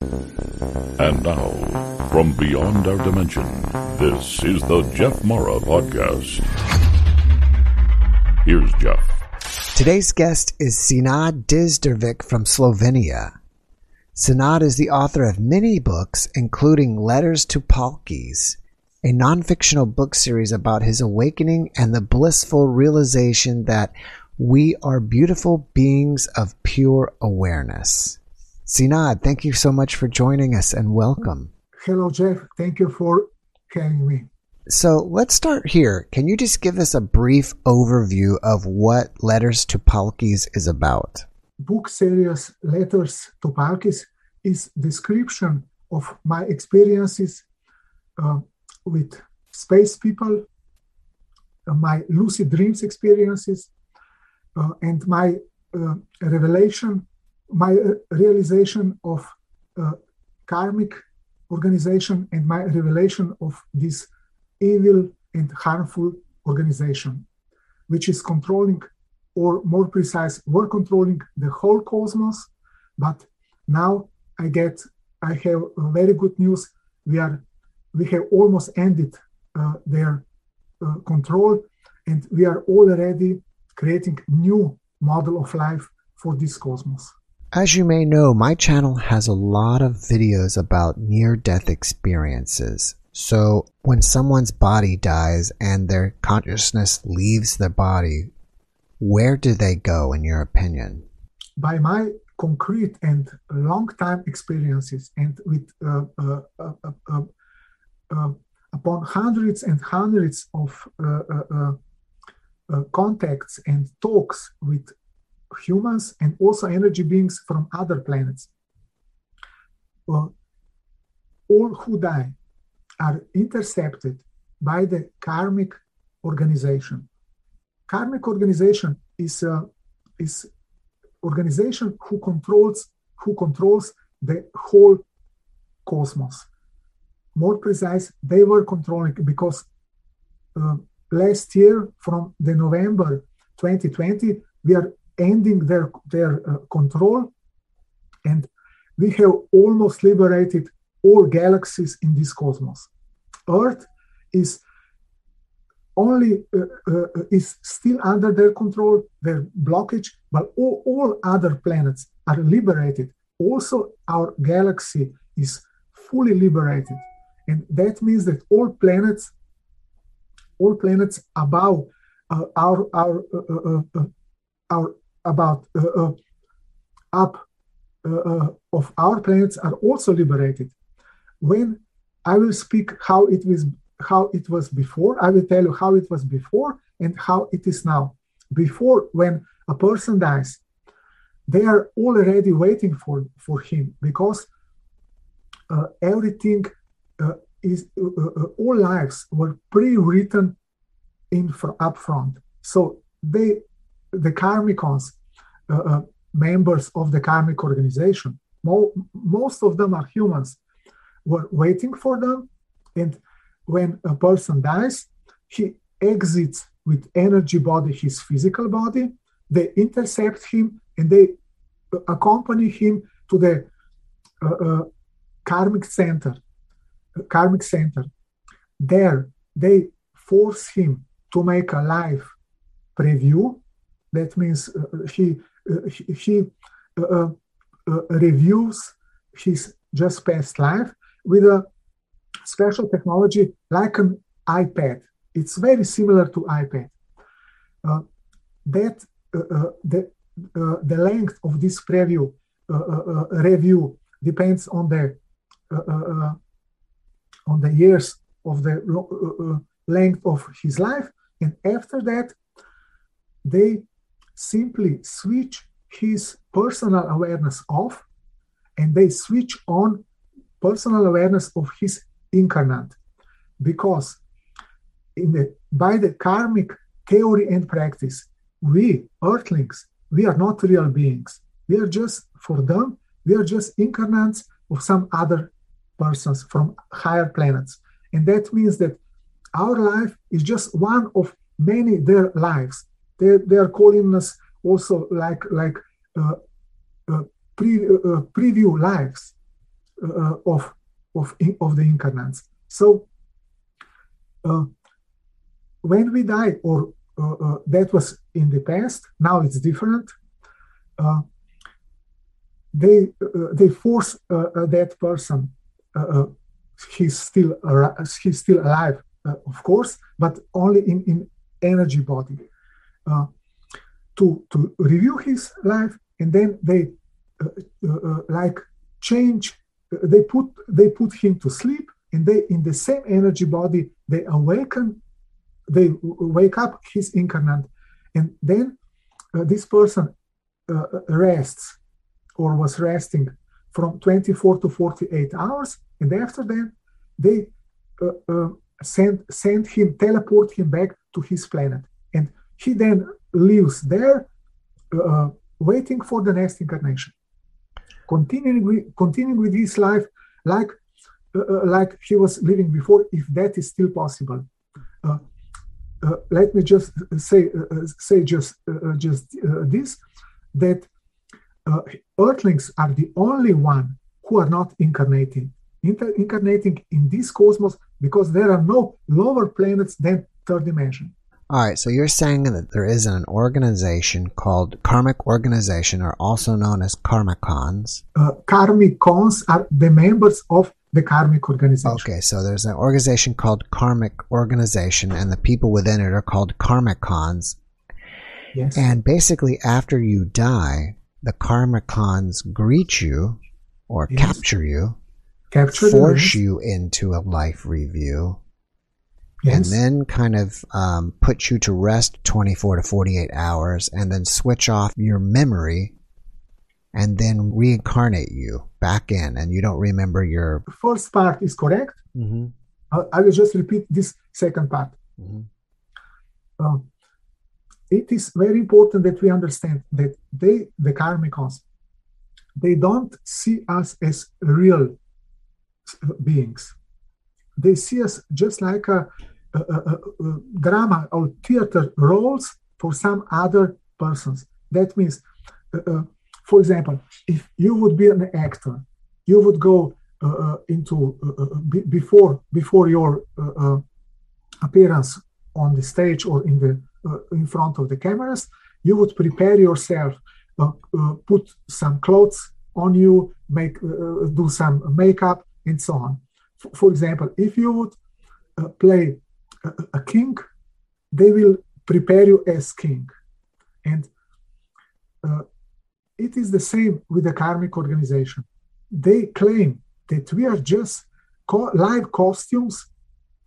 And now, from beyond our dimension, this is the Jeff Mara Podcast. Here's Jeff. Today's guest is Senad Dizdervik from Slovenia. Senad is the author of many books, including Letters to Palkis, a non-fictional book series about his awakening and the blissful realization that we are beautiful beings of pure awareness. Senad, thank you so much for joining us and welcome. Hello, Jeff. Thank you for having me. So let's start here. Can you just give us a brief overview of what Letters to Palkis is about? book series letters to palkis is description of my experiences uh, with space people uh, my lucid dreams experiences uh, and my uh, revelation my uh, realization of uh, karmic organization and my revelation of this evil and harmful organization which is controlling or more precise, were controlling the whole cosmos. But now I get, I have very good news. We are, we have almost ended uh, their uh, control, and we are already creating new model of life for this cosmos. As you may know, my channel has a lot of videos about near death experiences. So, when someone's body dies and their consciousness leaves their body, where do they go, in your opinion? By my concrete and long time experiences, and with uh, uh, uh, uh upon hundreds and hundreds of contacts and talks with humans and also energy beings from other planets, all who die are intercepted by the karmic organization karmic organization is a, is organization who controls who controls the whole cosmos. More precise, they were controlling because uh, last year, from the November 2020, we are ending their their uh, control, and we have almost liberated all galaxies in this cosmos. Earth is only uh, uh, is still under their control, their blockage, but all, all other planets are liberated. Also, our galaxy is fully liberated. And that means that all planets, all planets above uh, our, our, uh, uh, uh our about up of our planets are also liberated. When I will speak how it was how it was before. I will tell you how it was before and how it is now. Before, when a person dies, they are already waiting for, for him because uh, everything uh, is uh, uh all lives were pre-written in for upfront. So they, the karmicons, uh, uh, members of the karmic organization, mo- most of them are humans, were waiting for them, and when a person dies, he exits with energy body his physical body. They intercept him and they accompany him to the uh, uh, karmic center. Uh, karmic center. There, they force him to make a life preview. That means uh, he uh, he uh, reviews his just past life with a special technology like an iPad. It's very similar to iPad. Uh, that uh, uh the uh, the length of this preview uh, review depends on the on the years of the length of his life, and after that, they simply switch his personal awareness off, and they switch on personal awareness of his incarnate. Because in the by the karmic theory and practice we earthlings we are not real beings. We are just for them we are just incarnates of some other persons from higher planets. And that means that our life is just one of many their lives they, they are calling us also like like uh, uh, pre, uh, preview lives uh, of of of the incarnates. So uh, when we die or uh, that was in the past now it's different they they force that person he's still he's still alive of course but only in in energy body uh, to to review his life and then they uh, uh, like change they put they put him to sleep and they in the same energy body they awaken they wake up his incarnate. And then uh, this person uh, rests or was resting from 24 to 48 hours and after that they uh, send send him teleport him back to his planet he then lives there, uh, waiting for the next incarnation, continuing with, continuing with his life like uh, uh like he was living before, if that is still possible. Uh, uh let me just say uh, say just just this that Earthlings are the only one who are not incarnating inter- incarnating in this cosmos because there are no lower planets than third dimension. All right, so you're saying that there is an organization called Karmic Organization, or also known as Karmicons. Uh, Karmicons are the members of the Karmic Organization. Okay, so there's an organization called Karmic Organization, and the people within it are called Karmicons. Yes. And basically, after you die, the Karmicons greet you or yes. capture you, capture force you into a life review yes. and then kind of um, put you to rest 24 to 48 hours and then switch off your memory and then reincarnate you back in and you don't remember your the first part is correct mm-hmm. I, will just repeat this second part mm-hmm. uh, it is very important that we understand that they the karmicons they don't see us as real beings they see us just like a, a, a, a drama or theater roles for some other persons. That means, uh, uh, for example, if you would be an actor, you would go uh, uh into uh, uh, b- before before your appearance on the stage or in the in front of the cameras. You would prepare yourself, put some clothes on you, make do some makeup, and so on for example, if you would uh, play a, a, king, they will prepare you as king. And uh, it is the same with the karmic organization. They claim that we are just co- live costumes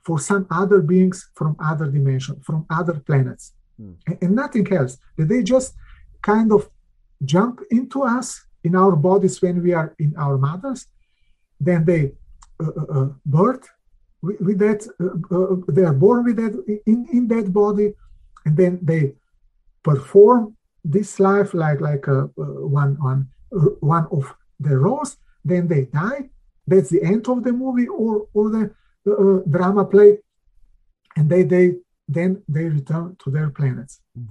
for some other beings from other dimensions, from other planets, mm. and, and nothing else. That they just kind of jump into us in our bodies when we are in our mothers. Then they Uh, uh, uh, birth with, with that they are born with that in, in that body and then they perform this life like like a, one one one of the roles then they die that's the end of the movie or or the uh, drama play and they they then they return to their planets mm.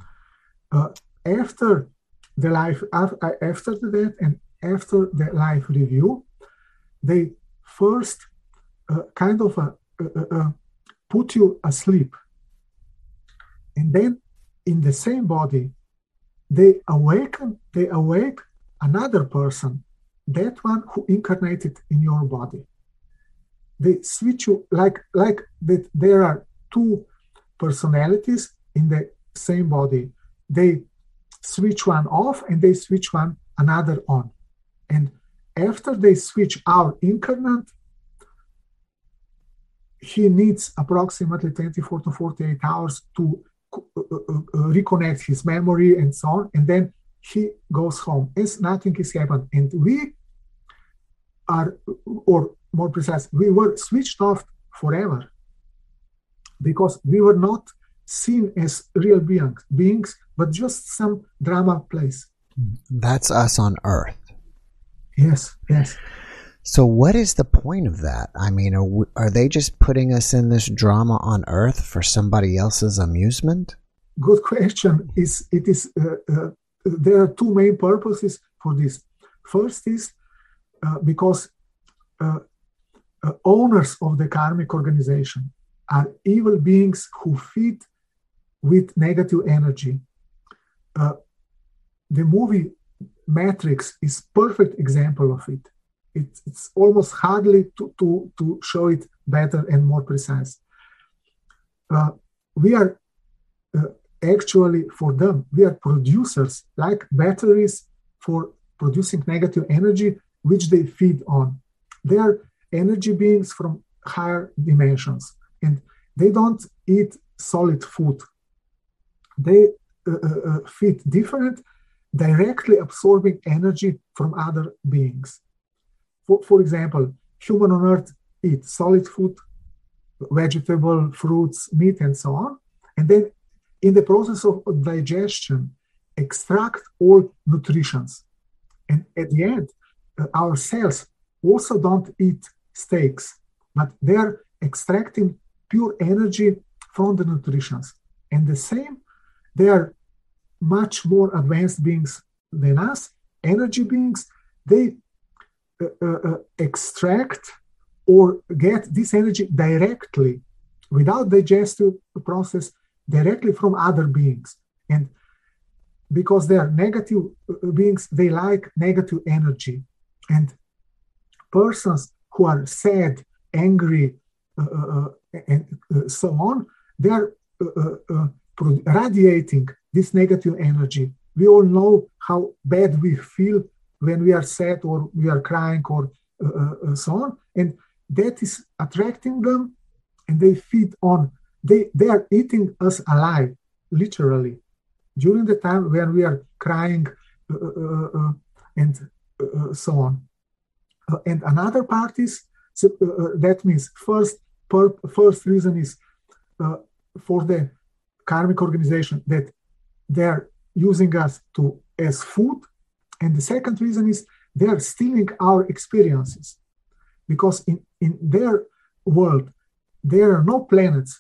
uh, after the life after the death and after the life review they first uh, kind of uh, put you asleep. And then in the same body, they awaken, they awake another person, that one who incarnated in your body. They switch you like like that there are two personalities in the same body. They switch one off and they switch one another on. And after they switch our incarnate, he needs approximately 24 to 48 hours to uh, uh, uh, reconnect his memory and so on. And then he goes home as nothing is happened. And we are, or more precise, we were switched off forever because we were not seen as real beings, beings, but just some drama place. That's us on Earth. Yes, yes. So, what is the point of that? I mean, are, we, are they just putting us in this drama on Earth for somebody else's amusement? Good question. Is it is uh, uh, there are two main purposes for this. First is uh, because uh, uh, owners of the karmic organization are evil beings who feed with negative energy. Uh, the movie Matrix is perfect example of it. It's, it's almost hardly to, to, to show it better and more precise. Uh, we are uh, actually for them, we are producers like batteries for producing negative energy, which they feed on. They are energy beings from higher dimensions, and they don't eat solid food. They uh, uh, uh feed different, directly absorbing energy from other beings. For, for example, human on Earth eat solid food, vegetable, fruits, meat, and so on, and then in the process of digestion, extract all nutritions. And at the end, uh, our cells also don't eat steaks, but they're extracting pure energy from the nutritions. And the same, they are much more advanced beings than us, energy beings. They uh, uh, uh extract or get this energy directly without digestive process directly from other beings. And because they are negative uh, beings, they like negative energy. And persons who are sad, angry, uh, uh, and so on, they are radiating this negative energy. We all know how bad we feel when we are sad or we are crying or so on. And that is attracting them and they feed on they they are eating us alive literally during the time when we are crying uh, uh, uh, uh and uh, so on and another part is so, that means first per, first reason is for the karmic organization that they're using us to as food and the second reason is they are stealing our experiences because in, in their world there are no planets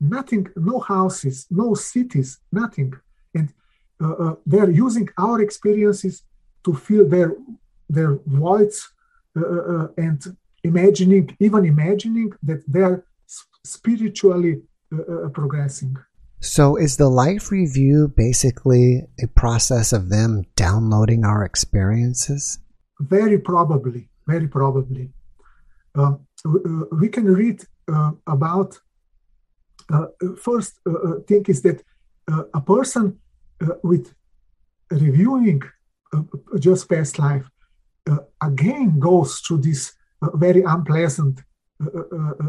nothing, no houses, no cities, nothing. And uh, uh, they're using our experiences to fill their their voids uh, uh, uh and imagining, even imagining that they're spiritually uh, progressing. So, is the life review basically a process of them downloading our experiences? Very probably, very probably. Um, we can read about uh, first uh, uh, thing is that a person with reviewing just past life again goes through these very unpleasant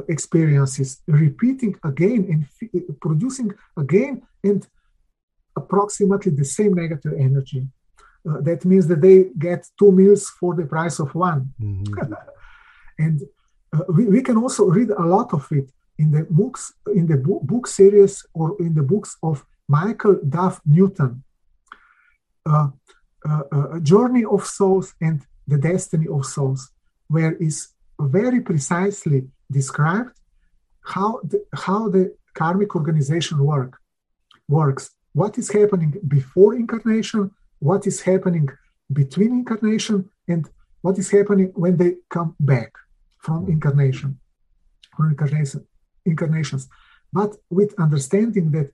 experiences, repeating again and producing again and approximately the same negative energy. Uh, that means that they get two meals for the price of one. Mm-hmm. and uh, we, we, can also read a lot of it in the books in the book, book series or in the books of Michael Duff Newton, uh, uh, uh, Journey of Souls and the Destiny of Souls, where is very precisely described how the, how the karmic organization work works, what is happening before incarnation, what is happening between incarnation, and what is happening when they come back from incarnation. From incarnation incarnations, but with understanding that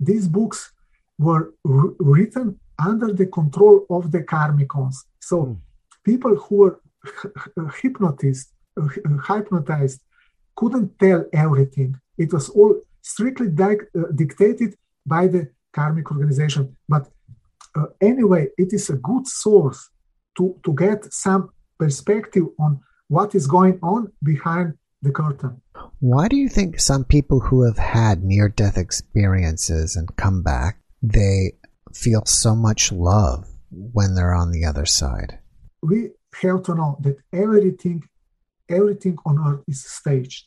these books were r- written under the control of the karmicons. So mm. people who were hypnotized, uh, hypnotized couldn't tell everything. It was all strictly di- uh, dictated by the karmic organization. But uh, anyway, it is a good source to, to get some perspective on what is going on behind the curtain. Why do you think some people who have had near death experiences and come back, they feel so much love when they're on the other side? We have to know that everything everything on earth is staged.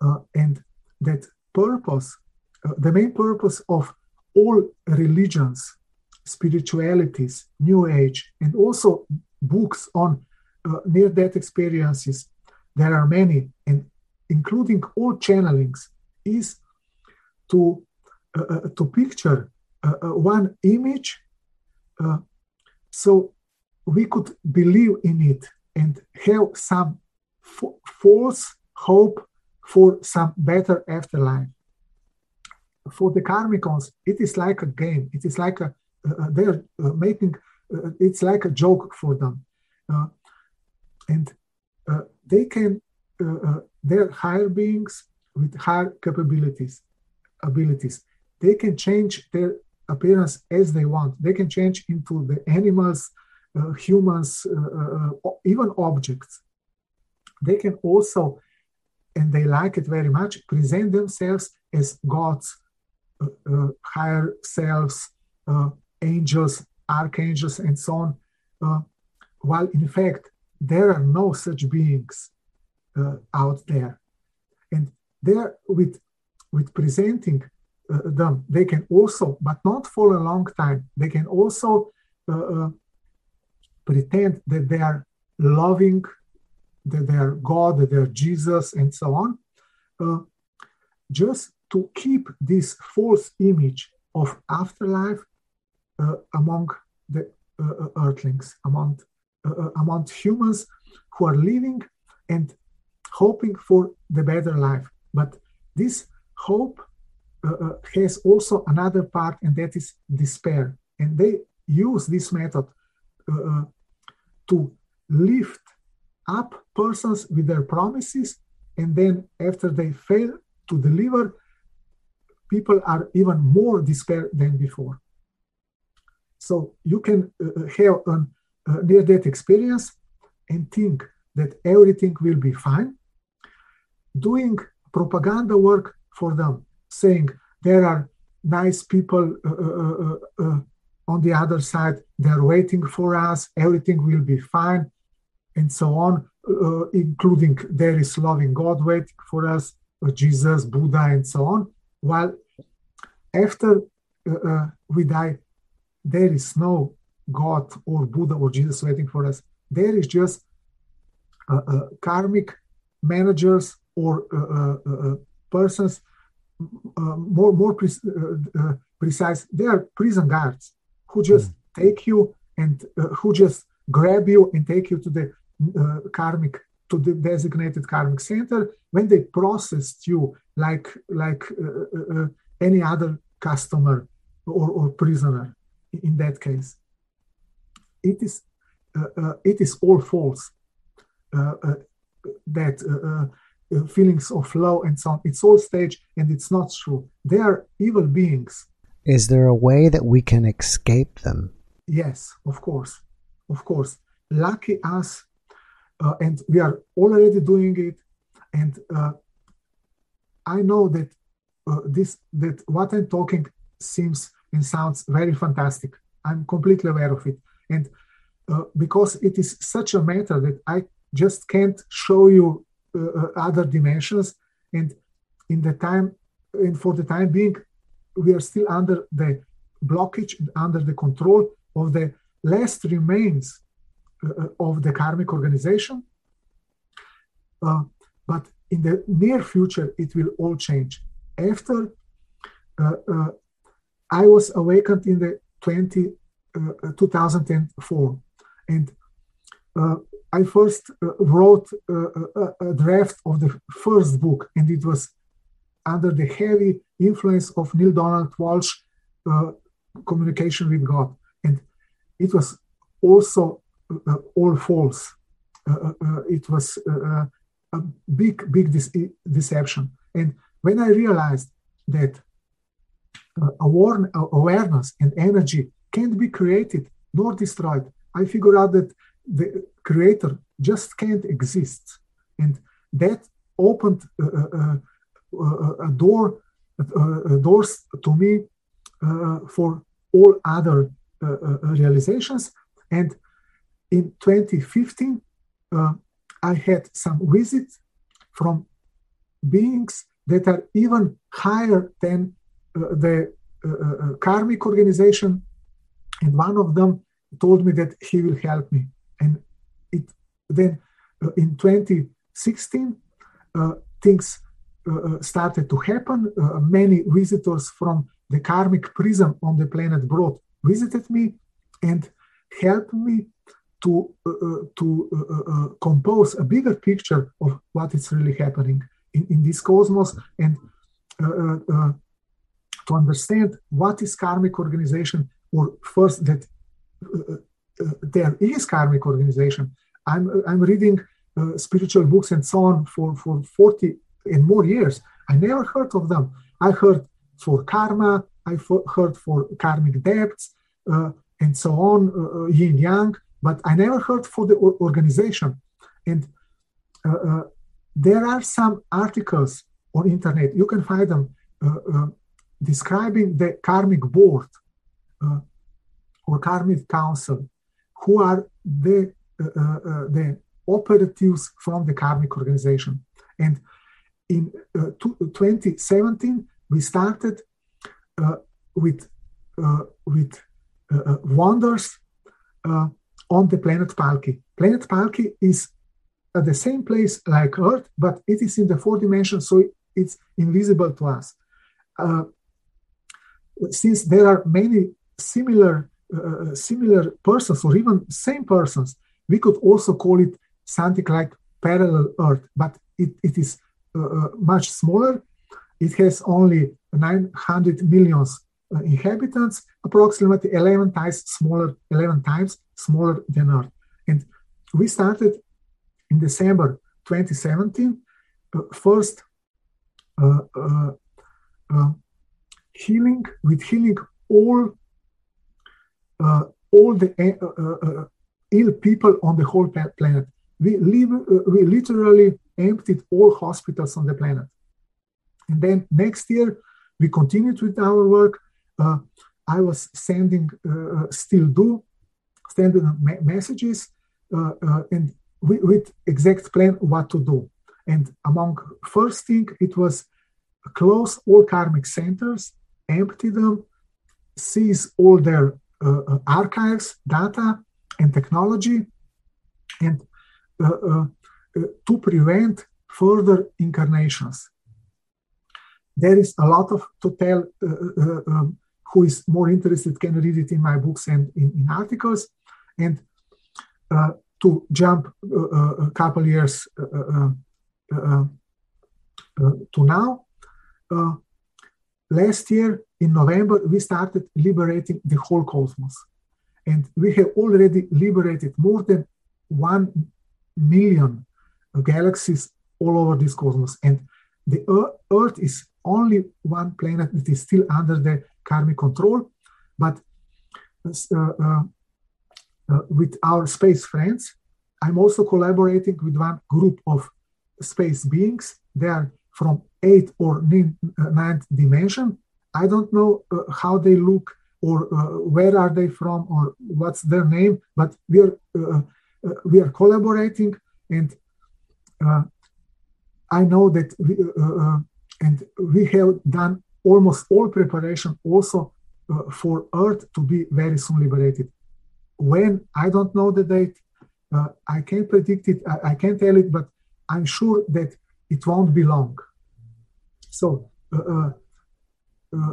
Uh, and that purpose, uh, the main purpose of all religions, spiritualities, New Age, and also books on uh, near death experiences, there are many, and including all channelings, is to, uh, uh to picture uh, one image so we could believe in it and have some false hope for some better afterlife. For the karmicons, it is like a game. It is like a uh, uh they're uh, making uh, it's like a joke for them, uh, and uh, they can they're higher beings with higher capabilities, abilities. They can change their appearance as they want. They can change into the animals, humans, even objects. They can also and they like it very much, present themselves as gods, uh, uh, higher selves, uh, angels, archangels, and so on, uh, while in fact there are no such beings uh, out there. And there, with, with presenting uh, them, they can also, but not for a long time, they can also pretend that they are loving that they are God, that they are Jesus, and so on, uh, just to keep this false image of afterlife uh, among the uh, uh earthlings, among, uh, uh, among humans who are living and hoping for the better life. But this hope has also another part, and that is despair. And they use this method to lift up persons with their promises, and then after they fail to deliver, people are even more despair than before. So you can uh, uh have a uh, near-death experience and think that everything will be fine, doing propaganda work for them, saying there are nice people uh, uh, uh on the other side, they're waiting for us, everything will be fine and so on, uh, including there is loving God waiting for us, uh, Jesus, Buddha, and so on. While after uh, uh, we die, there is no God or Buddha or Jesus waiting for us. There is just uh, uh, karmic managers or persons more more pre- precise. They are prison guards who just mm. take you and who just grab you and take you to the uh, karmic to the designated karmic center. When they processed you like like uh, uh, uh any other customer or, or prisoner in that case it is uh, uh, it is all false. That feelings of love and so on it's all staged and it's not true. They are evil beings is there a way that we can escape them yes of course of course lucky us uh, and we are already doing it. And uh, I know that uh, this that what I'm talking seems and sounds very fantastic. I'm completely aware of it, and uh, because it is such a matter that I just can't show you uh, uh, other dimensions, and in the time and for the time being, we are still under the blockage, under the control of the last remains uh, uh, of the karmic organization. Uh, but in the near future, it will all change. After uh, uh I was awakened in the 20, uh, 2004, and I first wrote a draft of the first book, and it was under the heavy influence of Neale Donald Walsch uh, communication with God. And it was also uh, all false. Uh, uh, it was a big, big deception. And when I realized that awareness and energy can't be created nor destroyed, I figured out that the creator just can't exist. And that opened uh, uh, a door, uh, doors to me for all other realizations. And in 2015, uh, I had some visits from beings that are even higher than uh, the uh, uh, karmic organization. And one of them told me that he will help me. And it then uh, in 2016, uh, things uh, Uh, uh, started to happen. Uh, many visitors from the karmic prism on the planet brought visited me and helped me to uh, to uh, uh, compose a bigger picture of what is really happening in, in this cosmos and to understand what is karmic organization or first that there is karmic organization i'm i'm reading uh, spiritual books and so on for, for 40 and more years. I never heard of them. I heard for karma, I heard for karmic debts, uh, and so on, uh, uh, yin yang, but I never heard for the organization. And uh, uh, there are some articles on internet, you can find them describing the karmic board or karmic council, who are the, the operatives from the karmic organization. And in uh, 2017, we started uh, with, uh, with uh, uh, wonders uh, on the planet Palki. Planet Palki is at the same place like Earth, but it is in the four dimensions, so it's invisible to us. since there are many similar similar persons or even same persons, we could also call it something like parallel Earth, but it, it is uh, uh, much smaller. It has only 900 millions uh, inhabitants, approximately 11 times smaller, 11 times smaller than Earth. And we started in December 2017, uh, first uh, uh, healing with healing all all the ill people on the whole planet we, live, uh, we literally emptied all hospitals on the planet. And then next year, we continued with our work. Uh, I was sending, uh, uh still do, sending messages uh, uh, and with, with, exact plan what to do. And among first thing, it was close all karmic centers, empty them, seize all their archives, data, and technology, and uh, uh, uh, to prevent further incarnations. There is a lot of to tell. Um, who is more interested can read it in my books and in, in articles. And to jump a couple years to now, last year in November, we started liberating the whole cosmos. And we have already liberated more than 1 million galaxies all over this cosmos. And the Earth is only one planet that is still under the karmic control. But uh, uh, uh, with our space friends, I'm also collaborating with one group of space beings. They are from eighth or uh, ninth dimension. I don't know uh, how they look or uh, where are they from or what's their name, but we are uh, we are collaborating and uh, I know that we, uh, and we have done almost all preparation also for Earth to be very soon liberated. When I don't know the date, I can't predict it, I, I can't tell it, but I'm sure that it won't be long. So uh, uh,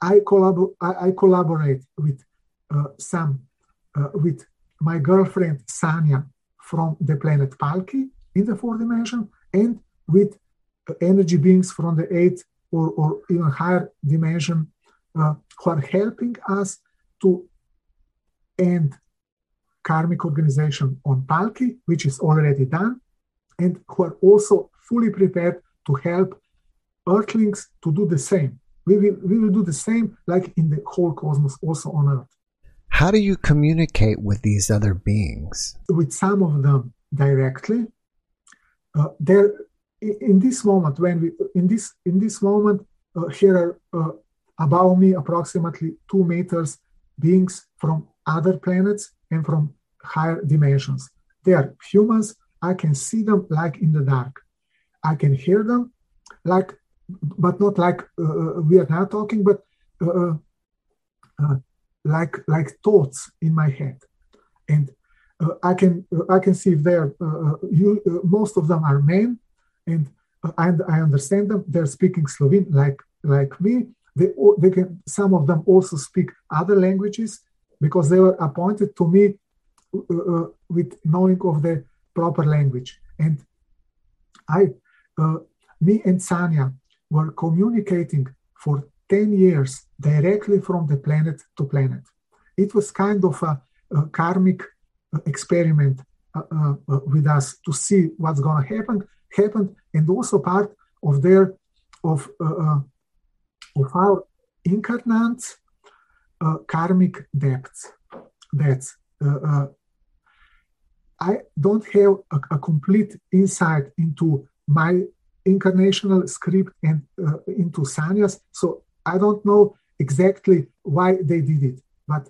I, collab- I, I, collaborate with uh, some with my girlfriend Sanya from the planet Palki in the fourth dimension and with energy beings from the eighth or, or even higher dimension uh, who are helping us to end karmic organization on Palki, which is already done, and who are also fully prepared to help Earthlings to do the same. We will, we will do the same like in the whole cosmos, also on Earth. How do you communicate with these other beings? With some of them directly. Uh, there, in this moment, when we in this in this moment, uh, here are uh, above me approximately two meters beings from other planets and from higher dimensions. They are humans. I can see them like in the dark. I can hear them like, but not like uh, we are now talking, but uh, uh, like like thoughts in my head, and uh, I can uh, I can see if they're uh, you, most of them are men, and and I understand them. They're speaking Slovene like like me. They they can some of them also speak other languages because they were appointed to me with knowing of the proper language. And I, me and Sanya were communicating for 10 years directly from the planet to planet. It was kind of a, a karmic experiment uh, uh, uh, with us to see what's going to happen, happen, and also part of their of of our incarnate karmic depths. Debts. I don't have a, a, complete insight into my incarnational script and uh, into Sanya's, so I don't know exactly why they did it, but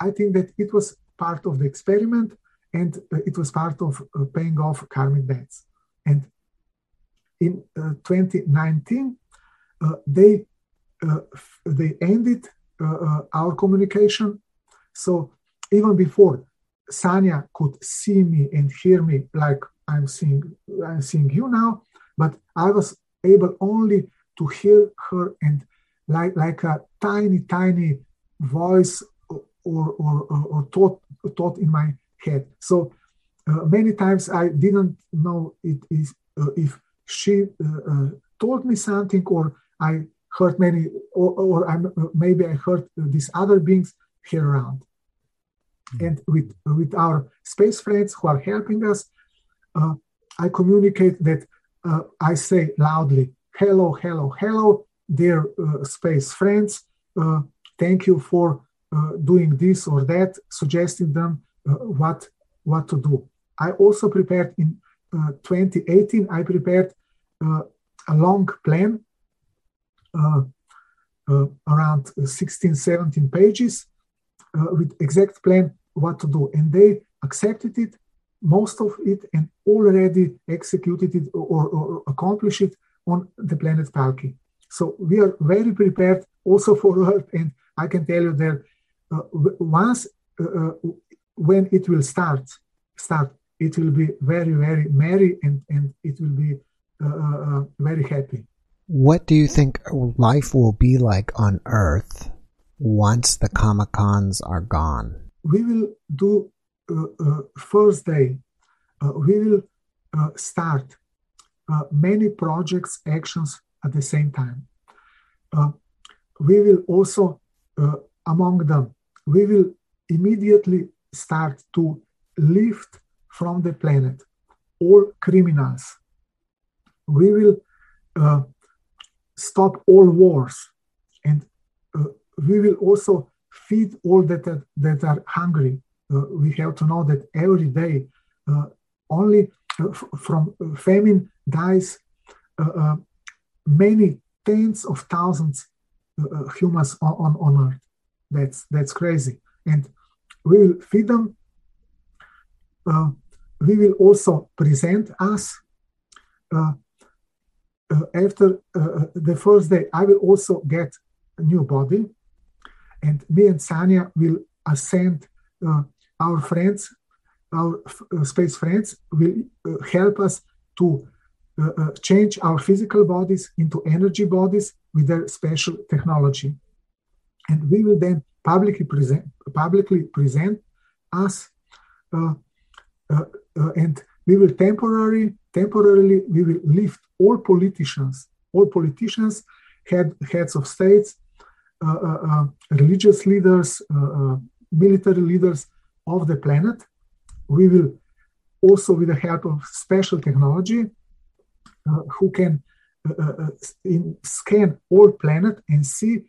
I think that it was part of the experiment and uh, it was part of uh, paying off karmic debts. And in uh, 2019, uh, they uh, they ended uh, our communication. So even before Sanya could see me and hear me like I'm seeing I'm seeing you now, but I was able only to hear her and like like a tiny tiny voice or, or, or thought, thought in my head. So uh, many times I didn't know it is uh, if she uh, uh told me something or I heard many or, or I, maybe I heard these other beings here around. Mm-hmm. And with with our space friends who are helping us, uh, I communicate that uh, I say loudly, "Hello, hello, hello, dear space friends. thank you for uh, doing this or that, suggesting them uh, what what to do. I also prepared in uh, 2018. I prepared a long plan around 16, 17 pages with exact plan what to do, and they accepted it most of it and already executed it or, or, accomplished it on the planet Palki. So we are very prepared also for Earth, and I can tell you that uh, once uh, uh, when it will start, start, it will be very, very merry and, and it will be very happy. What do you think life will be like on Earth once the karmicons are gone? We will do uh, uh, first day. Uh, we will start many projects, actions at the same time. we will also, among them, we will immediately start to lift from the planet all criminals. We will uh, stop all wars and uh, we will also feed all that are, that are hungry. Uh, we have to know that every day uh, only uh, from famine dies uh, many tens of thousands humans on, on, on earth that's that's crazy. And we will feed them. Uh, we will also present us. Uh, uh, after uh, the first day, I will also get a new body, and me and Sanya will ascend. Uh, our friends, our uh, space friends, will help us to change our physical bodies into energy bodies with their special technology. And we will then publicly present publicly present us uh, uh, uh, and we will temporarily temporarily we will lift all politicians all politicians head heads of states uh, uh, uh, religious leaders military leaders of the planet. We will also with the help of special technology Uh, who can uh, uh, in, scan all planet and see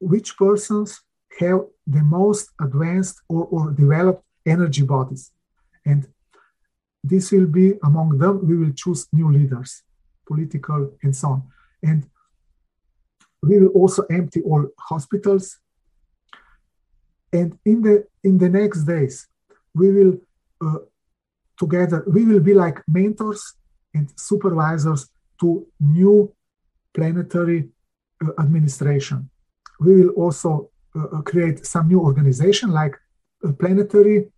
which persons have the most advanced or, or developed energy bodies. And this will be among them, we will choose new leaders, political and so on. And we will also empty all hospitals. And in the in the next days, we will uh, together, we will be like mentors and supervisors to new planetary uh, administration. We will also uh, uh create some new organization like planetary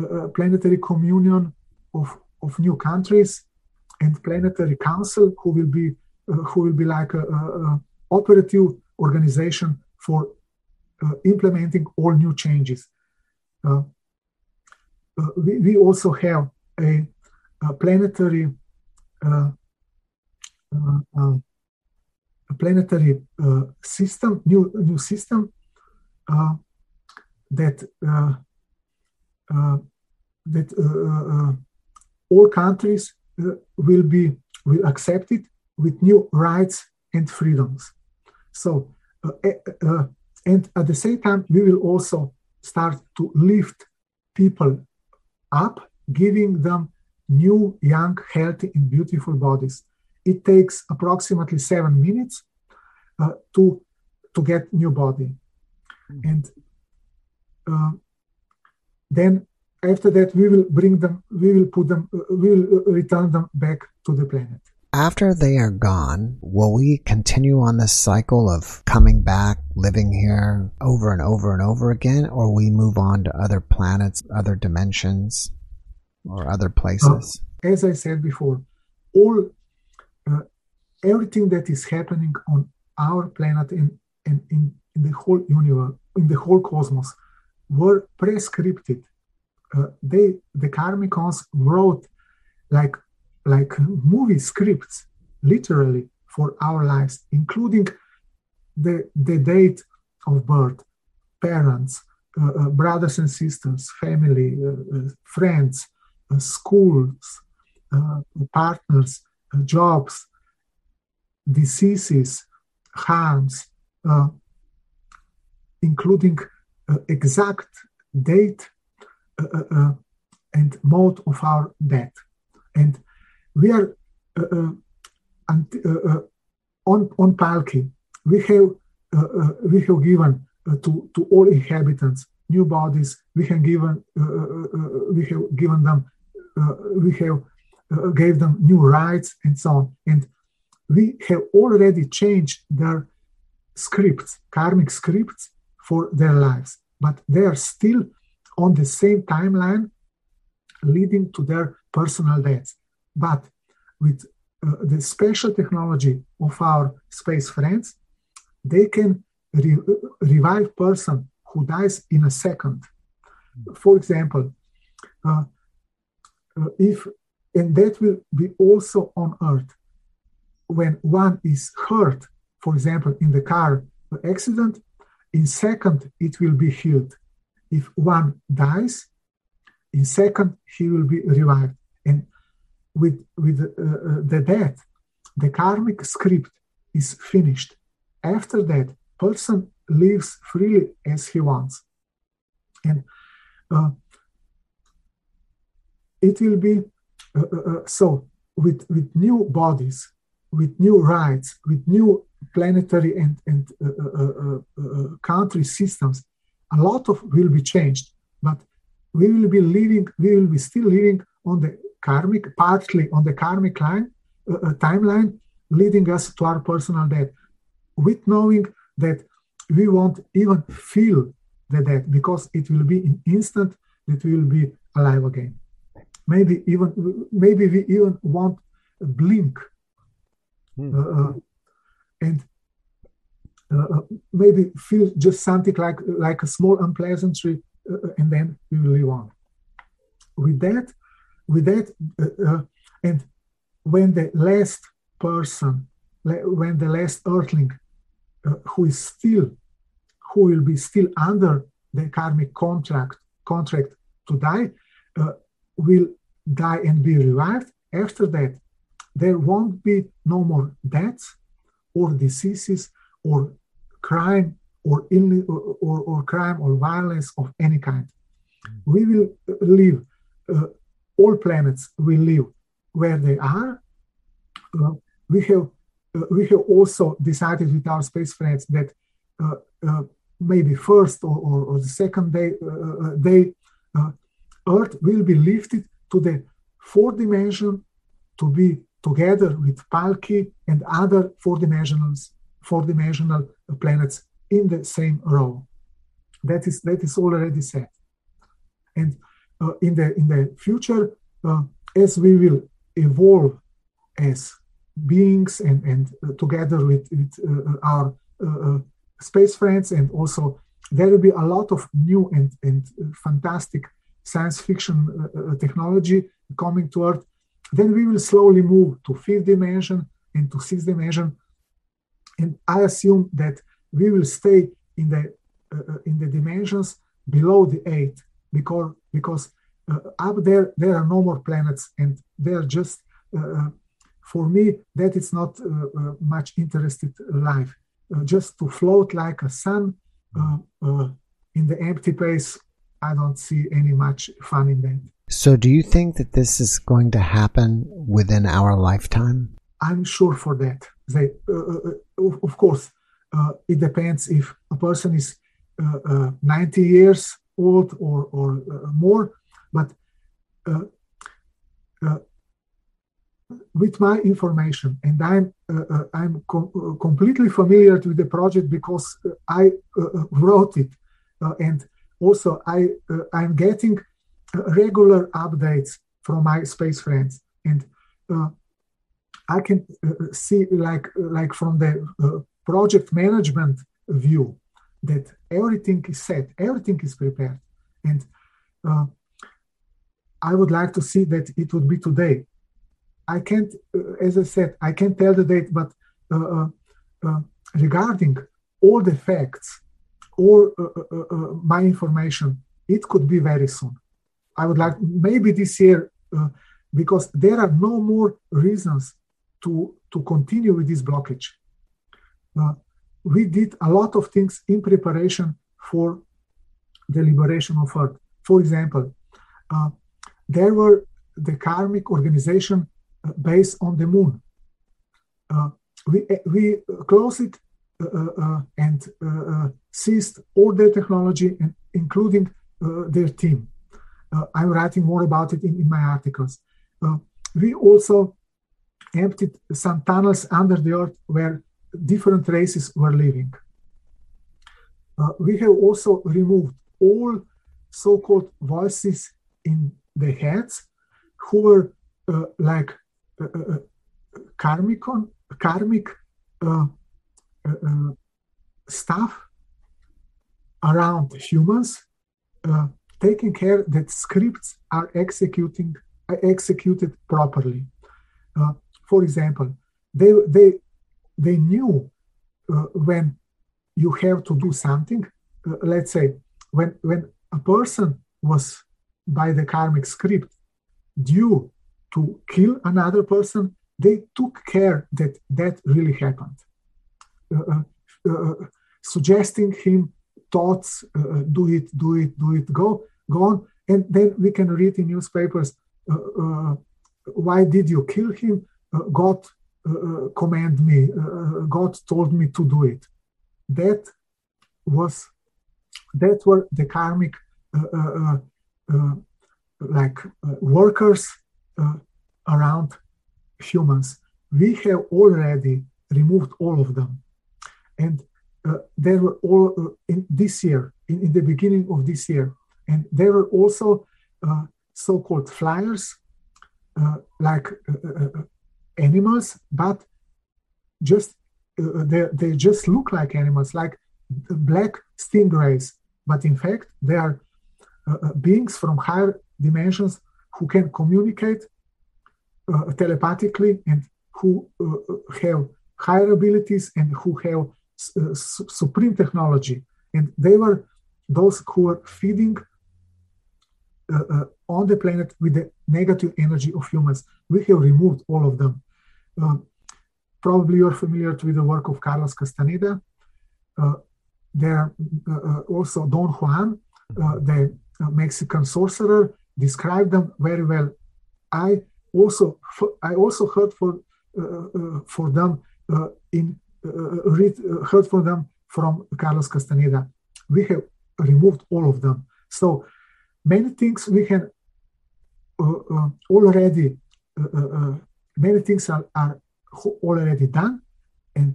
uh, uh, planetary communion of, of new countries and planetary council who will be uh, who will be like a, a, operative organization for implementing all new changes. we, we also have a, a planetary uh, uh, planetary uh, system, new new system that that all countries will be will accept it with new rights and freedoms. So, uh, uh, and at the same time, we will also start to lift people up, giving them new, young, healthy, and beautiful bodies. It takes approximately seven minutes uh, to to get new body, mm. and uh, then after that we will bring them, we will put them, uh, we will uh, return them back to the planet. After they are gone, will we continue on this cycle of coming back, living here over and over and over again, or we move on to other planets, other dimensions? Or other places? Uh, as I said before, all uh, everything that is happening on our planet and in, in, in, the whole universe, in the whole cosmos, were prescripted. Uh, they the Karmicons wrote like like movie scripts, literally for our lives, including the the date of birth, parents, uh, uh, brothers and sisters, family, uh, uh friends, uh, Uh, schools, uh, partners, uh, jobs, diseases, harms, uh, including uh, exact date and mode of our death. And we are on, on Palki, we have, we have given to, to all inhabitants new bodies we have given uh, uh, uh, we have given them uh, we have uh, gave them new rights and so on. And we have already changed their scripts, karmic scripts for their lives, but they are still on the same timeline leading to their personal deaths. But with uh, the special technology of our space friends, they can re- revive person who dies in a second. For example, uh, uh, if and that will be also on earth. When one is hurt for example in the car accident in second it will be healed. If one dies in second he will be revived. And with with uh, uh, the death the karmic script is finished. After that person lives freely as he wants. And uh, it will be uh, uh, uh, so with with new bodies, with new rights, with new planetary and and uh, country systems. A lot of will be changed, but we will be living. We will be still living on the karmic, partly on the karmic line timeline, leading us to our personal death, with knowing that we won't even feel the death because it will be an instant that we will be alive again maybe even maybe we even want a blink mm. uh, and uh, uh, maybe feel just something like like a small unpleasantry uh, and then we will live on with that with that uh, and when the last person when the last earthling who is still who will be still under the karmic contract contract to die uh, will die and be revived. After that, there won't be no more deaths or diseases or crime or illness or, or, or crime or violence of any kind. We will live, uh, all planets will live where they are. Uh, we have uh, we have also decided with our space friends that uh, uh, maybe first or, or, or, the second day uh, day Earth will be lifted to the four dimension to be together with Palki and other four dimensionals, four dimensional planets in the same row. That is that is already set. And uh, in the in the future, uh, as we will evolve as beings and and uh, together with, with uh, our uh, uh, space friends and also there will be a lot of new and, and fantastic science fiction uh, uh, technology coming to earth then we will slowly move to fifth dimension and to sixth dimension. And i assume that we will stay in the uh, uh, in the dimensions below the eight because because uh, up there there are no more planets and they are just uh, for me that is not much interested life. Just to float like a sun in the empty space i don't see any much fun in that. So do you think that this is going to happen within our lifetime? I'm sure for that. They uh, of course uh, it depends if a person is uh, 90 years old or, or more but uh, uh, with my information, and I'm uh, I'm com- completely familiar with the project because I wrote it, and also I I'm getting regular updates from my space friends, and I can see like like from the project management view that everything is set, everything is prepared, and uh, I would like to see that it would be today. I can't, uh, as I said, I can't tell the date, but uh, uh, uh regarding all the facts or uh, my information, it could be very soon. I would like maybe this year because there are no more reasons to to continue with this blockage. we did a lot of things in preparation for the liberation of Earth. For example, uh, there were the karmic organization uh, based on the moon. Uh, we, uh, we closed it uh, uh, Uh, uh, uh, and seized all their technology, and including their team. I'm writing more about it in, in my articles. we also emptied some tunnels under the earth where different races were living. we have also removed all so-called voices in the heads who were uh, like uh, uh, uh karmic, karmic uh, uh, stuff around humans, taking care that scripts are executing executed properly. for example, they they they knew when you have to do something. let's say when when a person was by the karmic script due to kill another person, they took care that that really happened, uh, uh, uh Uh, uh, suggesting him thoughts, uh, uh, do it, do it, do it, go, go on, and then we can read in newspapers, uh, why did you kill him? God command me, God told me to do it. That was that were the karmic uh, like uh, workers uh, around humans. We have already removed all of them, and uh, there were all uh, in this year, in, in, the beginning of this year, and there were also uh, so-called flyers, like animals, but just uh, they, they just look like animals, like black stingrays, but in fact they are uh, uh, beings from higher dimensions who can communicate uh, telepathically and who have higher abilities and who have supreme technology. And they were those who were feeding uh, uh, on the planet with the negative energy of humans. We have removed all of them. Uh, probably you're familiar with the work of Carlos Castaneda. there also Don Juan, the Mexican sorcerer, described them very well. I also I also heard for uh, uh, for them uh, in uh, Uh, read uh, heard from them from Carlos Castaneda. We have removed all of them. So many things we can uh, uh, already many things are, are already done, and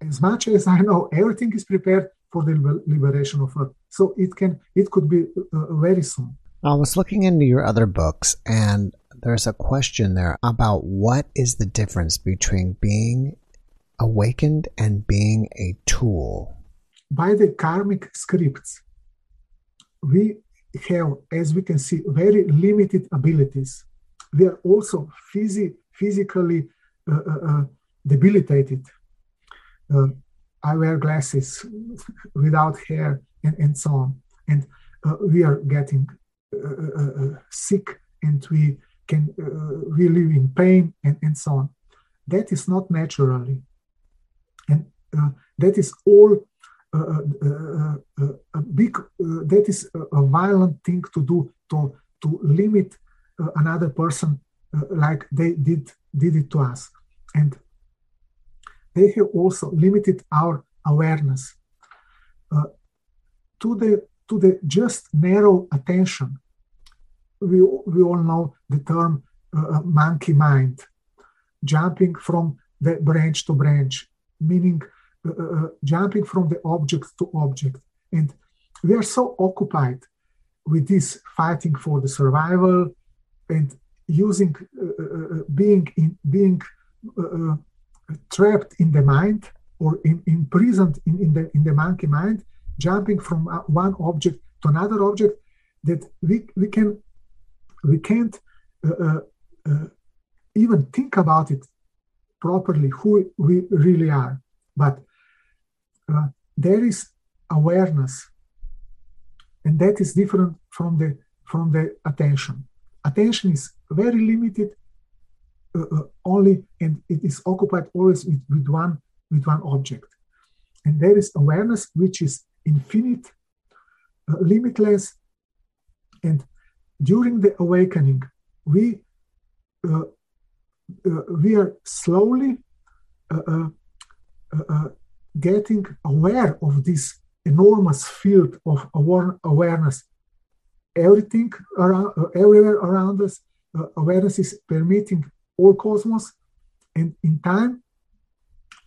as much as I know, everything is prepared for the liberation of Earth. So it can, it could be uh, very soon. I was looking into your other books, and there's a question there about what is the difference between being awakened and being a tool. By the karmic scripts, we have, as we can see, very limited abilities. We are also phys- physically uh, uh, uh debilitated. Uh, I wear glasses without hair and, and so on. And uh, we are getting uh, sick and we can we live in pain and, and so on. That is not naturally. And that is all uh, uh, uh, a big that is a, violent thing to do to to limit another person like they did did it to us. And they have also limited our awareness uh, to the to the just narrow attention. We, we all know the term uh, monkey mind jumping from the branch to branch meaning uh, uh, uh, jumping from the object to object. And we are so occupied with this fighting for the survival and using being in being trapped in the mind or in, imprisoned in, in the in the monkey mind, jumping from one object to another object, that we we can we can't uh, uh, even think about it properly who we really are. But uh, there is awareness and that is different from the from the attention attention is very limited uh, uh, only and it is occupied always with, with one with one object and there is awareness which is infinite uh, limitless and during the awakening we uh, we are slowly getting aware of this enormous field of awareness. Everything around uh, everywhere around us uh, awareness is permitting all cosmos and in time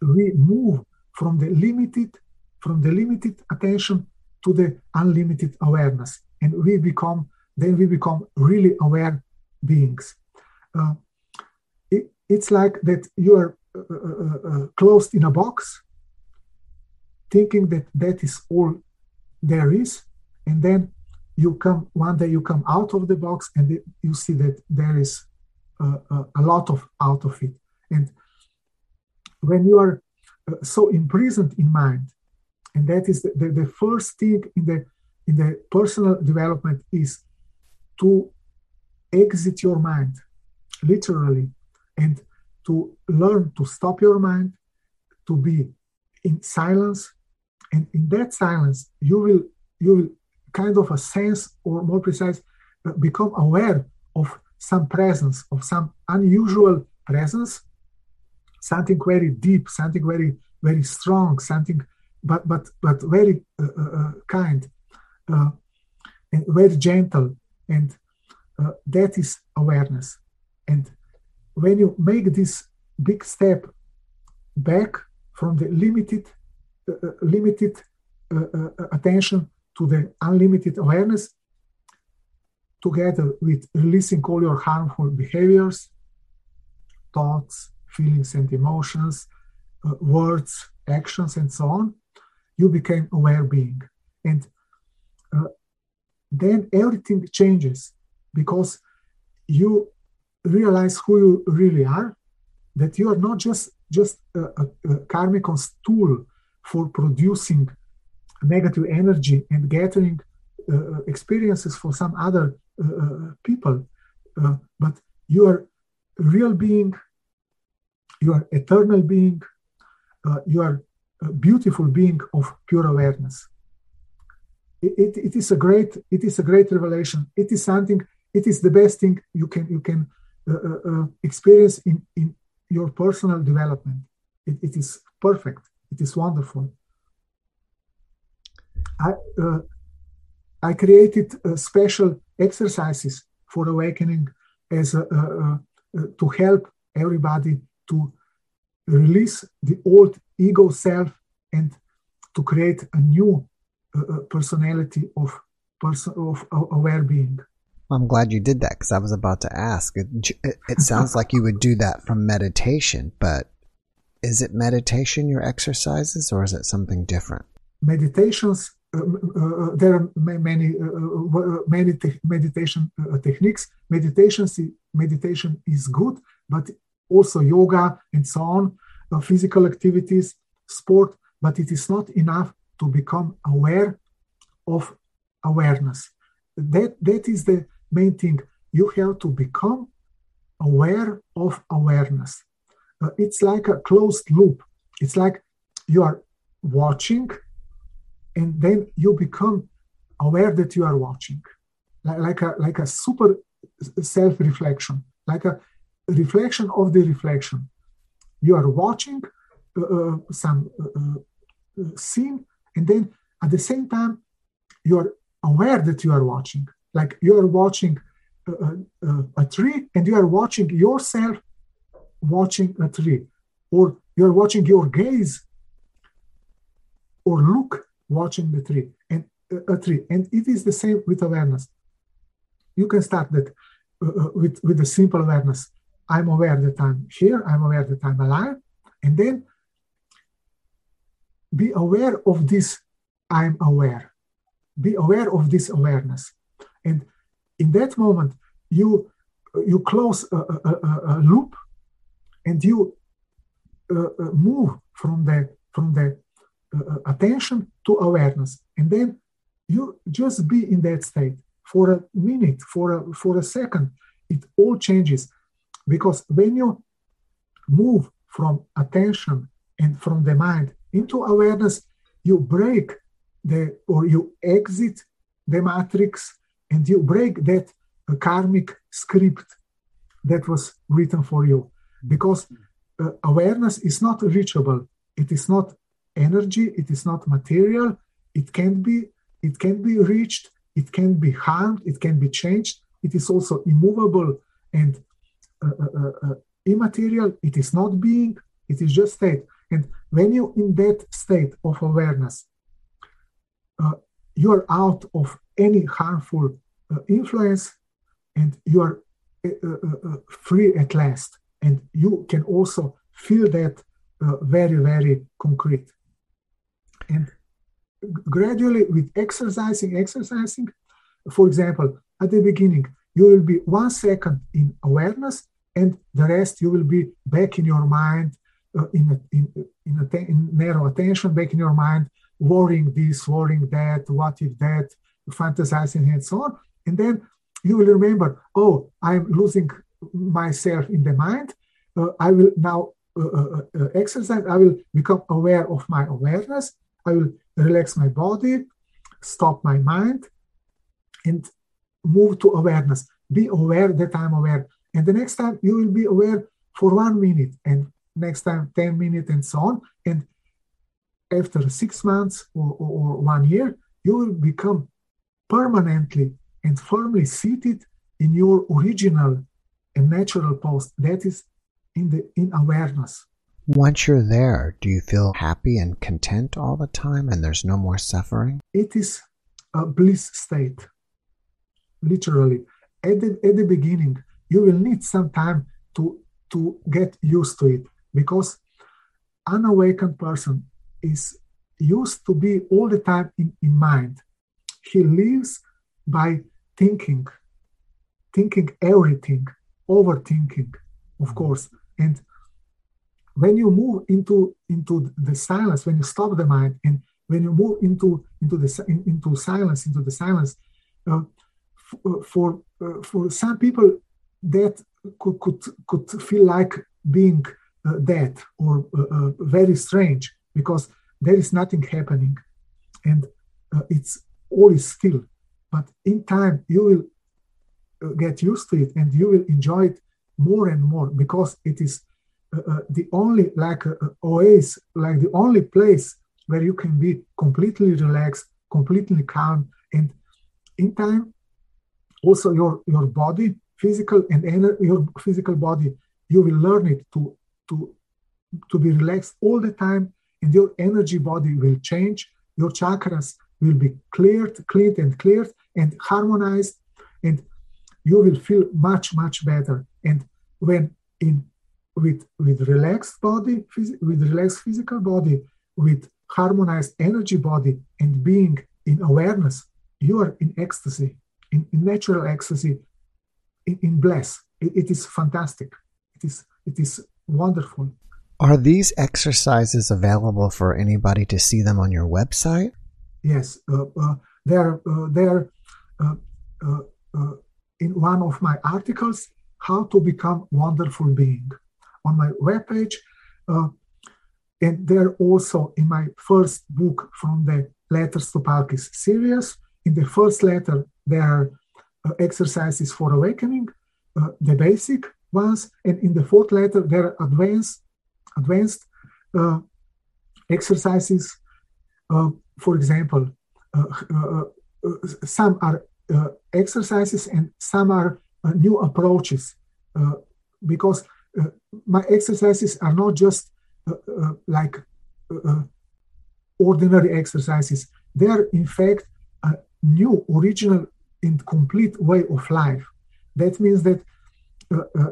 we move from the limited from the limited attention to the unlimited awareness and we become then we become really aware beings. Uh, it's like that you are uh, uh, uh closed in a box thinking that that is all there is and then you come one day you come out of the box and you see that there is uh, uh, a lot of out of it. And when you are uh, so imprisoned in mind and that is the, the, the, first thing in the in the personal development is to exit your mind literally and to learn to stop your mind to be in silence. And in that silence you will you will kind of a sense or more precise uh, become aware of some presence of some unusual presence. Something very deep something very very strong something but but but very uh, uh, uh kind uh, and very gentle. And uh, that is awareness. And when you make this big step back from the limited uh, uh, limited uh, attention to the unlimited awareness together with releasing all your harmful behaviors, thoughts, feelings, and emotions, uh, words, actions, and so on, you became aware being. And uh, then everything changes because you realize who you really are, that you are not just, just a, a, a tool for producing negative energy and gathering uh, experiences for some other uh, uh people. Uh, but you are real being, you are eternal being, uh, you are a beautiful being of pure awareness. It, it, it is a great it is a great revelation. It is something. It is the best thing you can you can experience in in your personal development. It, it is perfect. It is wonderful. I, uh, I created uh, special exercises for awakening as to help everybody to release the old ego self and to create a new uh, uh personality of person of aware being. I'm glad you did that because I was about to ask. It, it, it sounds like you would do that from meditation, but is it meditation your exercises or is it something different? Meditations. Uh, uh, uh there are many uh, uh, many te- meditation techniques. Meditation meditation is good, but also yoga and so on, physical activities, sport. But it is not enough to become aware of awareness. That that is the main thing. You have to become aware of awareness. Uh, it's like a closed loop. It's like you are watching and then you become aware that you are watching. Like, like a like a super self-reflection, like a reflection of the reflection. You are watching uh, uh, some uh, uh scene, and then at the same time, you are aware that you are watching like you are watching a, a, a, tree and you are watching yourself watching a tree. Or you're watching your gaze or look watching the tree and uh, a tree. And it is the same with awareness. You can start that uh, uh, with with a simple awareness. I'm aware that i'm here i'm aware that i'm alive. And then be aware of this i'm aware. Be aware of this awareness and in that moment, you you close a, a, a loop and you uh, uh, move from the from the uh, uh, attention to awareness, and then you just be in that state for a minute, for a for a second. It all changes because when you move from attention and from the mind into awareness, you break the or you exit the matrix and you break that uh, karmic script that was written for you. Because uh, awareness is not reachable. It is not energy. It is not material. It can be it can be reached. It can be harmed. It can be changed. It is also immovable and uh, uh, uh, uh immaterial. It is not being. It is just state. And when you in that state of awareness you are out of any harmful uh, influence and you are uh, uh, uh, free at last. And you can also feel that uh, very, very concrete. And gradually, with exercising, exercising, for example, at the beginning, you will be one second in awareness, and the rest you will be back in your mind, uh, in, in, in, atten- in narrow attention, back in your mind, worrying this, worrying that, what if that, fantasizing and so on. And then you will remember, oh, I'm losing myself in the mind. Uh, I will now uh, uh, uh, exercise. I will become aware of my awareness. I will relax my body, stop my mind, and move to awareness. Be aware that I'm aware. And the next time you will be aware for one minute, and next time 10 minutes, and so on. And after six months or, or, or one year, you will become permanently and firmly seated in your original and natural post. That is in the in awareness. Once you're there, do you feel happy and content all the time and there's no more suffering? It is a bliss state. Literally. At the, at the beginning, you will need some time to, to get used to it because an unawakened person is used to be all the time in, in mind. He lives by thinking, thinking everything, overthinking, of course. And when you move into into the silence, when you stop the mind, and when you move into into the in, into silence, into the silence, uh, f- uh, for uh, for some people that could could could feel like being uh, dead or uh, uh, very strange because there is nothing happening, and it's all is still but in time, you will uh, get used to it and you will enjoy it more and more because it is uh, uh, the only, like uh, uh oasis, like the only place where you can be completely relaxed, completely calm. And in time, also your, your body physical and ener- your physical body, you will learn it to to to be relaxed all the time, and your energy body will change. Your chakras will be cleared, cleaned, and cleared, and harmonized, and you will feel much much better. And when in with with relaxed body, phys- with relaxed physical body, with harmonized energy body, and being in awareness, you are in ecstasy, in, in natural ecstasy, in, in bliss. It, it is fantastic. It is it is wonderful. Are these exercises available for anybody to see them on your website? Yes, uh, uh, they're uh, they're uh, uh, uh, in one of my articles, "How to Become Wonderful Being," on my webpage, and they're also in my first book from the Letters to Palkis series. In the first letter, there are exercises for awakening, the basic ones, and in the fourth letter, there are advanced advanced uh, exercises. Uh, for example, uh, some are exercises and some are new approaches because my exercises are not just like ordinary exercises. They are, in fact, a new, original, and complete way of life. That means that uh, uh,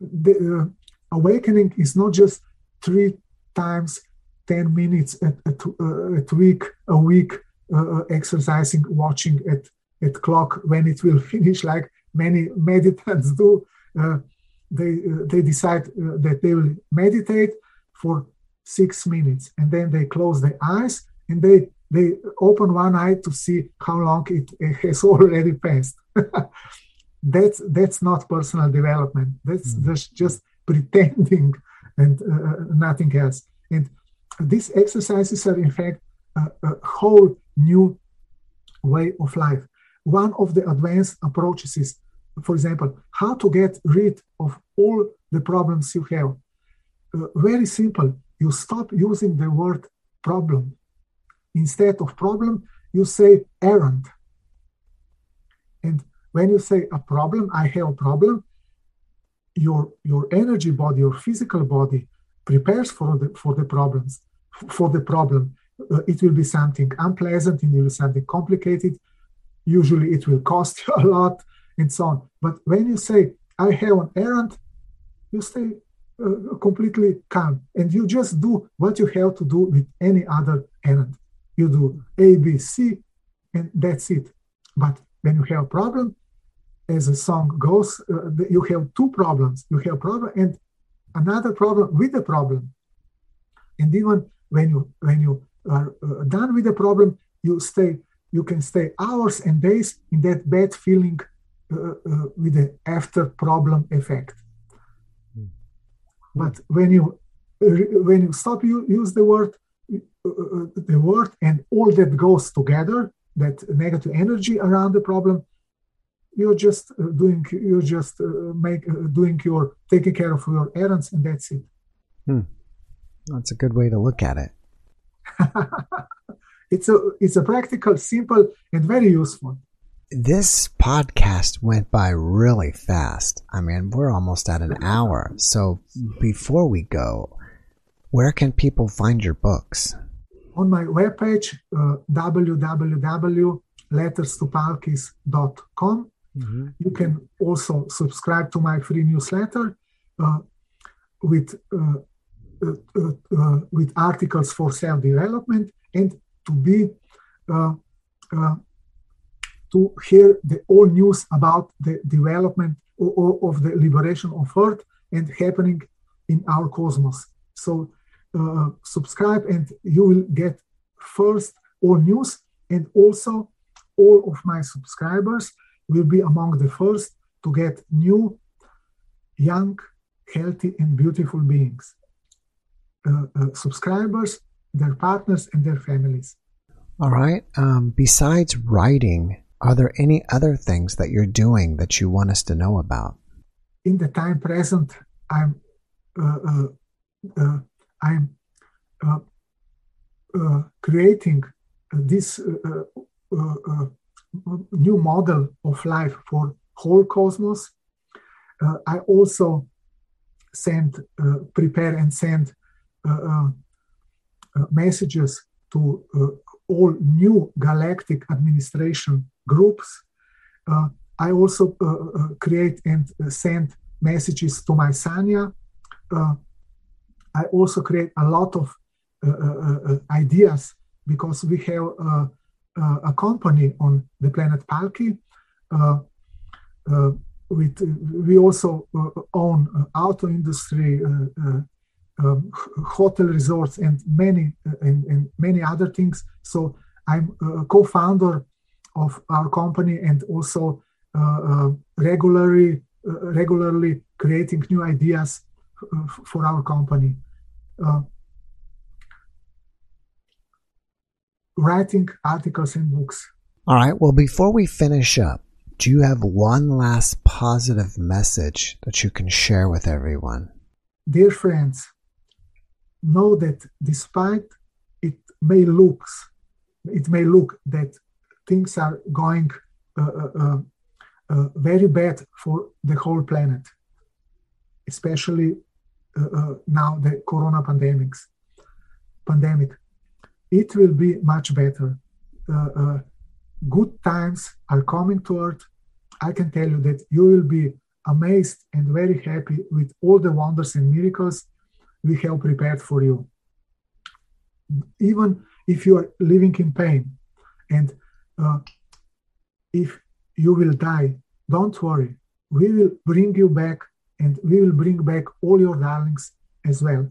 the uh, awakening is not just three times 10 minutes at, at, uh, at week a week uh, exercising watching at at clock when it will finish like many meditants do. Uh, they they decide that they will meditate for six minutes and then they close their eyes and they they open one eye to see how long it, it has already passed. That's that's not personal development. That's, mm. that's just pretending and uh, nothing else. And these exercises are, in fact, a, a whole new way of life. One of the advanced approaches is, for example, how to get rid of all the problems you have. Uh, very simple. You stop using the word problem. Instead of problem, you say errand. And when you say a problem, I have a problem, your your energy body, your physical body prepares for the for the problems for the problem. Uh, it will be something unpleasant, and it will be something complicated. Usually, it will cost you a lot, and so on. But when you say, "I have an errand," you stay uh, completely calm, and you just do what you have to do with any other errand. You do A, B, C, and that's it. But when you have a problem, as the song goes, uh, you have two problems. You have a problem and another problem with the problem. And even when you when you are uh, done with the problem, you stay. You can stay hours and days in that bad feeling uh, uh with the after problem effect. Mm. But when you when you stop, you use the word uh, the word and all that goes together, that negative energy around the problem you're just uh, doing you're just uh, make uh, doing your taking care of your errands and that's it. Hmm. that's a good way to look at it. It's a it's a practical simple and very useful. This podcast went by really fast. I mean we're almost at an hour. So before we go where can people find your books? On my webpage uh, www.letterstopalkis.com Mm-hmm. You can also subscribe to my free newsletter uh, with uh, uh, uh, uh with articles for self development and to be uh, to hear the all news about the development of, of the liberation of Earth and happening in our cosmos. So subscribe and you will get first all news and also all of my subscribers will be among the first to get new, young, healthy, and beautiful beings, uh, uh, subscribers, their partners, and their families. All right. Um, besides writing, are there any other things that you're doing that you want us to know about? In the time present, I'm uh, uh, uh I'm uh, creating this new model of life for whole cosmos Uh, I also send, uh, prepare and send uh, um, uh messages to uh, all new galactic administration groups. Uh, I also create and send messages to my Sanya. I also create a lot of ideas because we have a company on the planet Palki. Uh, uh, with we also uh, own auto industry, um, hotel resorts, and many and, and, many other things. So I'm a co-founder of our company and also regularly regularly creating new ideas for our company. Uh, writing articles and books. All right. Well, before we finish up, do you have one last positive message that you can share with everyone? Dear friends, know that despite it may look, it may look that things are going uh, uh, uh, uh very bad for the whole planet, especially uh, uh, now the corona pandemics, pandemic. It will be much better good times are coming toward, I can tell you that you will be amazed and very happy with all the wonders and miracles we have prepared for you. Even if you are living in pain and uh, if you will die, don't worry. We will bring you back and we will bring back all your darlings as well.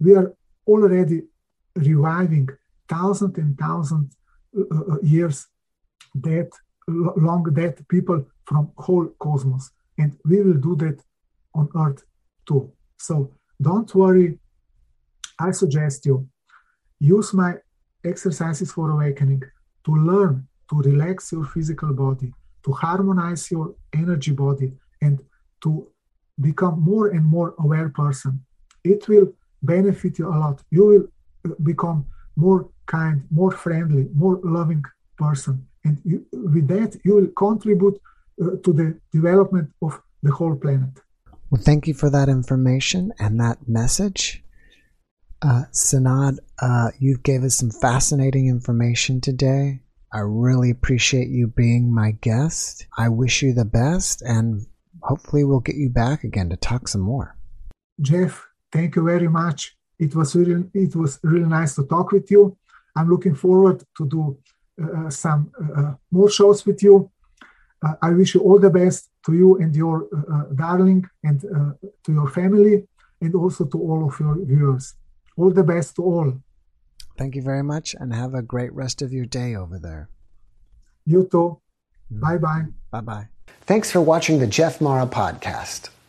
We are already reviving thousands and thousands uh, uh years dead, long dead people from whole cosmos. And we will do that on Earth too. So don't worry. I suggest you use my exercises for awakening to learn to relax your physical body, to harmonize your energy body, and to become more and more aware person. It will benefit you a lot. You will uh, become more kind, more friendly, more loving person and you, with that you will contribute uh, to the development of the whole planet well thank you for that information and that message uh, Senad, uh, you gave us some fascinating information today. I really appreciate you being my guest. I wish you the best, and hopefully, we'll get you back again to talk some more. Jeff, thank you very much. It was really, it was really nice to talk with you. I'm looking forward to do uh, some uh, more shows with you. Uh, I wish you all the best to you and your darling and to your family and also to all of your viewers. All the best to all. Thank you very much and have a great rest of your day over there. You too. Mm. Bye bye. Bye bye. Thanks for watching the Jeff Mara podcast.